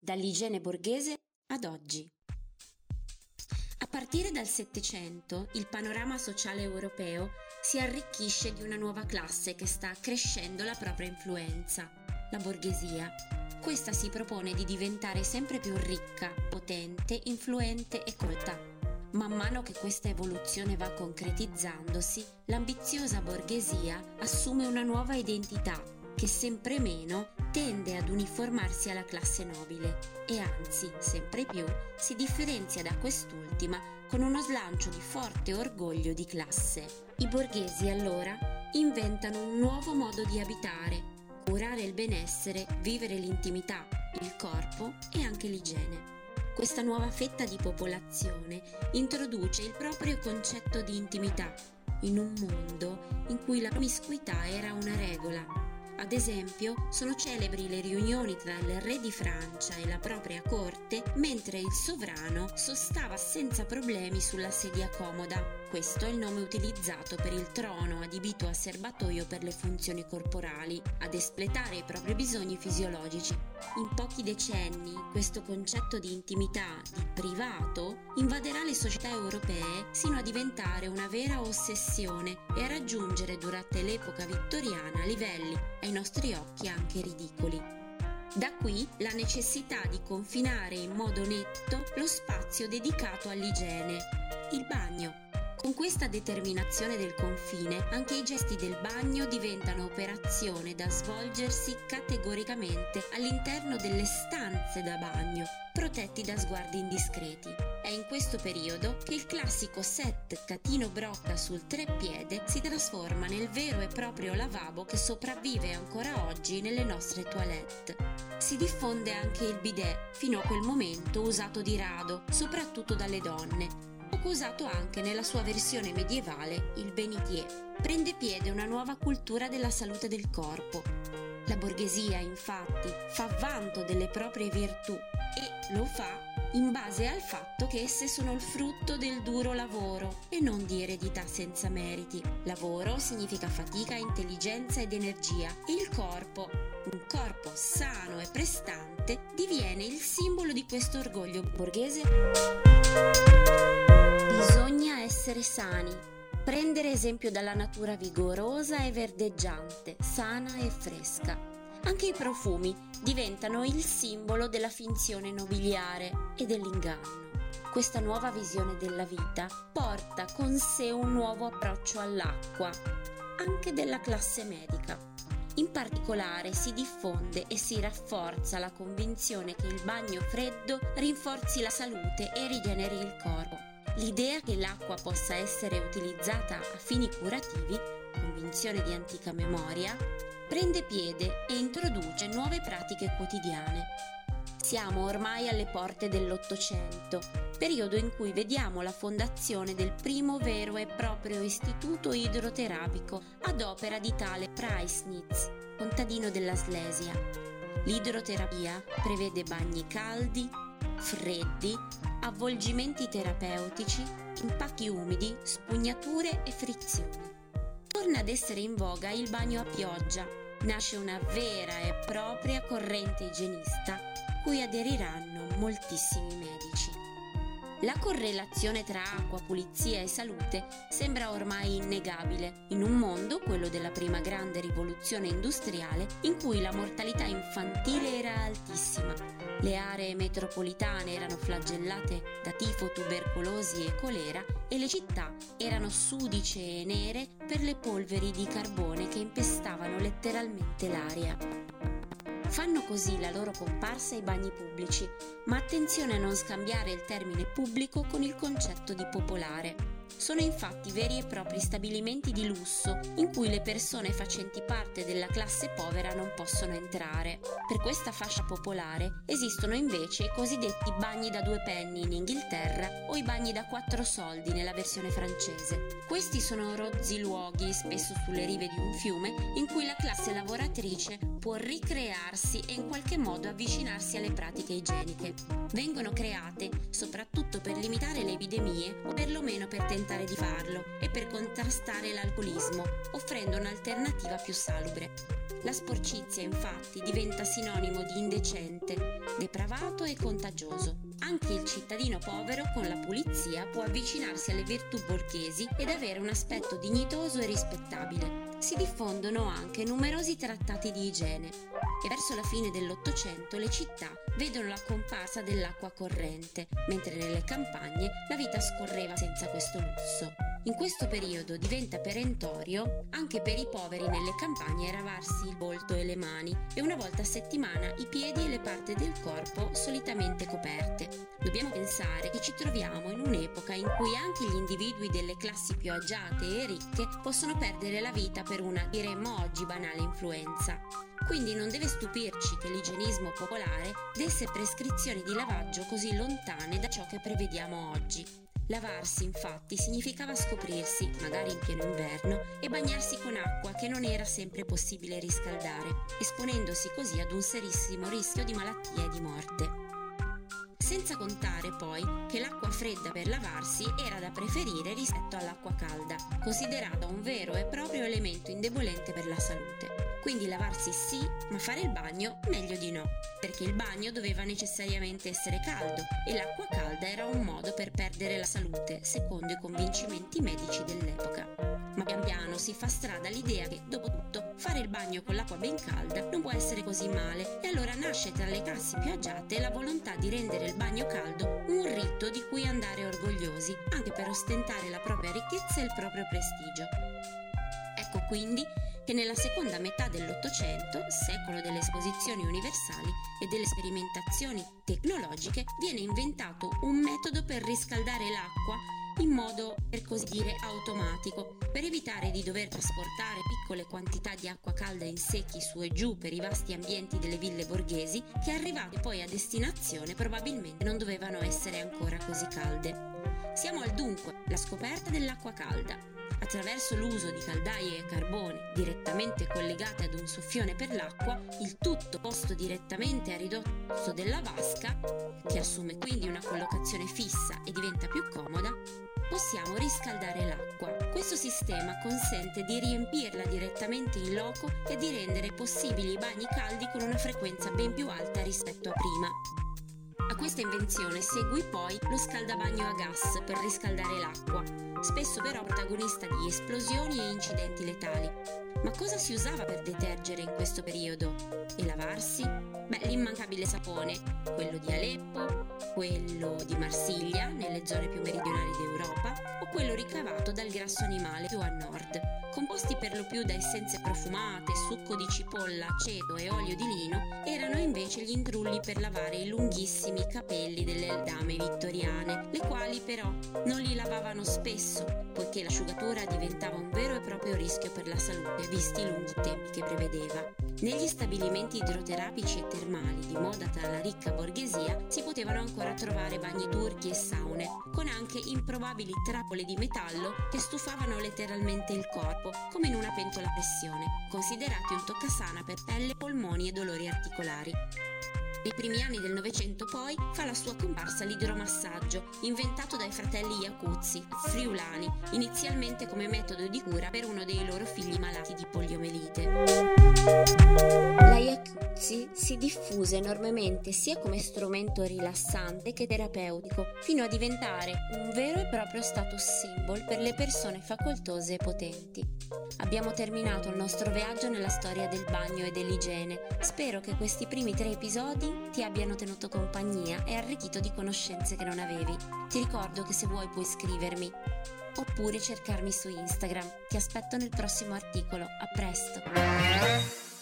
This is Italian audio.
Dall'igiene borghese ad oggi. A partire dal Settecento il panorama sociale europeo si arricchisce di una nuova classe che sta crescendo la propria influenza, la borghesia. Questa si propone di diventare sempre più ricca, potente, influente e colta. Man mano che questa evoluzione va concretizzandosi, l'ambiziosa borghesia assume una nuova identità che sempre meno tende ad uniformarsi alla classe nobile e anzi, sempre più, si differenzia da quest'ultima con uno slancio di forte orgoglio di classe. I borghesi allora inventano un nuovo modo di abitare, curare il benessere, vivere l'intimità, il corpo e anche l'igiene. Questa nuova fetta di popolazione introduce il proprio concetto di intimità in un mondo in cui la promiscuità era una regola ad esempio, sono celebri le riunioni tra il re di Francia e la propria corte mentre il sovrano sostava senza problemi sulla sedia comoda. Questo è il nome utilizzato per il trono adibito a serbatoio per le funzioni corporali, ad espletare i propri bisogni fisiologici. In pochi decenni questo concetto di intimità, di privato, invaderà le società europee sino a diventare una vera ossessione e a raggiungere durante l'epoca vittoriana livelli ai nostri occhi anche ridicoli. Da qui la necessità di confinare in modo netto lo spazio dedicato all'igiene, il bagno. Con questa determinazione del confine, anche i gesti del bagno diventano operazione da svolgersi categoricamente all'interno delle stanze da bagno, protetti da sguardi indiscreti. È in questo periodo che il classico set catino brocca sul treppiede si trasforma nel vero e proprio lavabo che sopravvive ancora oggi nelle nostre toilette. Si diffonde anche il bidet, fino a quel momento usato di rado, soprattutto dalle donne, poco usato anche nella sua versione medievale, il benitier. Prende piede una nuova cultura della salute del corpo. La borghesia, infatti, fa vanto delle proprie virtù e lo fa in base al fatto che esse sono il frutto del duro lavoro e non di eredità senza meriti. Lavoro significa fatica, intelligenza ed energia e il corpo, un corpo sano e prestante, diviene il simbolo di questo orgoglio borghese. Bisogna essere sani, prendere esempio dalla natura vigorosa e verdeggiante, sana e fresca anche i profumi diventano il simbolo della finzione nobiliare e dell'inganno. Questa nuova visione della vita porta con sé un nuovo approccio all'acqua, anche della classe medica. In particolare si diffonde e si rafforza la convinzione che il bagno freddo rinforzi la salute e rigeneri il corpo. L'idea che l'acqua possa essere utilizzata a fini curativi, convinzione di antica memoria, prende piede e introduce nuove pratiche quotidiane. Siamo ormai alle porte dell'Ottocento, periodo in cui vediamo la fondazione del primo vero e proprio istituto idroterapico ad opera di tale Preisnitz, contadino della Slesia. L'idroterapia prevede bagni caldi, freddi, avvolgimenti terapeutici, impacchi umidi, spugnature e frizioni. Torna ad essere in voga il bagno a pioggia. Nasce una vera e propria corrente igienista cui aderiranno moltissimi medici. La correlazione tra acqua, pulizia e salute sembra ormai innegabile in un mondo, quello della prima grande rivoluzione industriale, in cui la mortalità infantile era altissima le aree metropolitane erano flagellate da tifo, tubercolosi e colera e le città erano sudice e nere per le polveri di carbone che impestavano letteralmente l'aria. Fanno così la loro comparsa i bagni pubblici, ma attenzione a non scambiare il termine pubblico con il concetto di popolare. Sono infatti veri e propri stabilimenti di lusso in cui le persone facenti parte della classe povera non possono entrare. Per questa fascia popolare esistono invece i cosiddetti bagni da due penny in Inghilterra o i bagni da quattro soldi nella versione francese. Questi sono rozzi luoghi, spesso sulle rive di un fiume, in cui la classe lavoratrice può ricrearsi e in qualche modo avvicinarsi alle pratiche igieniche. Vengono create soprattutto per limitare le epidemie o perlomeno per tentare di farlo e per contrastare l'alcolismo, offrendo un'alternativa più salubre. La sporcizia infatti diventa sinonimo di indecente, depravato e contagioso. Anche il cittadino povero con la pulizia può avvicinarsi alle virtù borghesi ed avere un aspetto dignitoso e rispettabile. Si diffondono anche numerosi trattati di igiene e verso la fine dell'Ottocento le città vedono la comparsa dell'acqua corrente, mentre nelle campagne la vita scorreva senza questo lusso. In questo periodo diventa perentorio anche per i poveri nelle campagne lavarsi il volto e le mani e una volta a settimana i piedi e le parti del corpo solitamente coperte. Dobbiamo pensare che ci troviamo in un'epoca in cui anche gli individui delle classi più agiate e ricche possono perdere la vita per una, diremmo oggi, banale influenza. Quindi non deve stupirci che l'igienismo popolare desse prescrizioni di lavaggio così lontane da ciò che prevediamo oggi. Lavarsi, infatti, significava scoprirsi, magari in pieno inverno, e bagnarsi con acqua che non era sempre possibile riscaldare, esponendosi così ad un serissimo rischio di malattia e di morte. Senza contare poi che l'acqua fredda per lavarsi era da preferire rispetto all'acqua calda, considerata un vero e proprio elemento indebolente per la salute. Quindi lavarsi sì, ma fare il bagno meglio di no, perché il bagno doveva necessariamente essere caldo e l'acqua calda era un modo per perdere la salute, secondo i convincimenti medici dell'epoca. Ma pian piano si fa strada l'idea che, dopo tutto, fare il bagno con l'acqua ben calda non può essere così male e allora nasce tra le classi più agiate la volontà di rendere il bagno caldo un rito di cui andare orgogliosi, anche per ostentare la propria ricchezza e il proprio prestigio. Ecco quindi che nella seconda metà dell'Ottocento, secolo delle esposizioni universali e delle sperimentazioni tecnologiche, viene inventato un metodo per riscaldare l'acqua in modo per così dire automatico, per evitare di dover trasportare piccole quantità di acqua calda in secchi su e giù per i vasti ambienti delle ville borghesi, che arrivate poi a destinazione probabilmente non dovevano essere ancora così calde. Siamo al dunque, la scoperta dell'acqua calda, attraverso l'uso di caldaie a carbone direttamente collegate ad un soffione per l'acqua, il tutto posto direttamente a ridotto della vasca, che assume quindi una collocazione fissa e diventa più comoda, possiamo riscaldare l'acqua. Questo sistema consente di riempirla direttamente in loco e di rendere possibili i bagni caldi con una frequenza ben più alta rispetto a prima. A questa invenzione segui poi lo scaldabagno a gas per riscaldare l'acqua, spesso però protagonista di esplosioni e incidenti letali. Ma cosa si usava per detergere in questo periodo? E lavarsi? Beh, l'immancabile sapone, quello di Aleppo, quello di Marsiglia, nelle zone più meridionali d'Europa, o quello ricavato dal grasso animale più a nord composti per lo più da essenze profumate, succo di cipolla, aceto e olio di lino, erano invece gli intrulli per lavare i lunghissimi capelli delle dame vittoriane, le quali però non li lavavano spesso, poiché l'asciugatura diventava un vero e proprio rischio per la salute, visti i lunghi tempi che prevedeva. Negli stabilimenti idroterapici e termali di moda tra la ricca borghesia si potevano ancora trovare bagni turchi e saune, con anche improbabili trappole di metallo che stufavano letteralmente il corpo, come in una pentola a pressione, considerati un toccasana per pelle, polmoni e dolori articolari. Nei primi anni del Novecento poi fa la sua comparsa l'idromassaggio, inventato dai fratelli Iacuzzi, friulani, inizialmente come metodo di cura per uno dei loro figli malati di poliomelite. La Iacuzzi si diffuse enormemente sia come strumento rilassante che terapeutico, fino a diventare un vero e proprio status symbol per le persone facoltose e potenti. Abbiamo terminato il nostro viaggio nella storia del bagno e dell'igiene. Spero che questi primi tre episodi ti abbiano tenuto compagnia e arricchito di conoscenze che non avevi. Ti ricordo che se vuoi puoi scrivermi oppure cercarmi su Instagram. Ti aspetto nel prossimo articolo. A presto!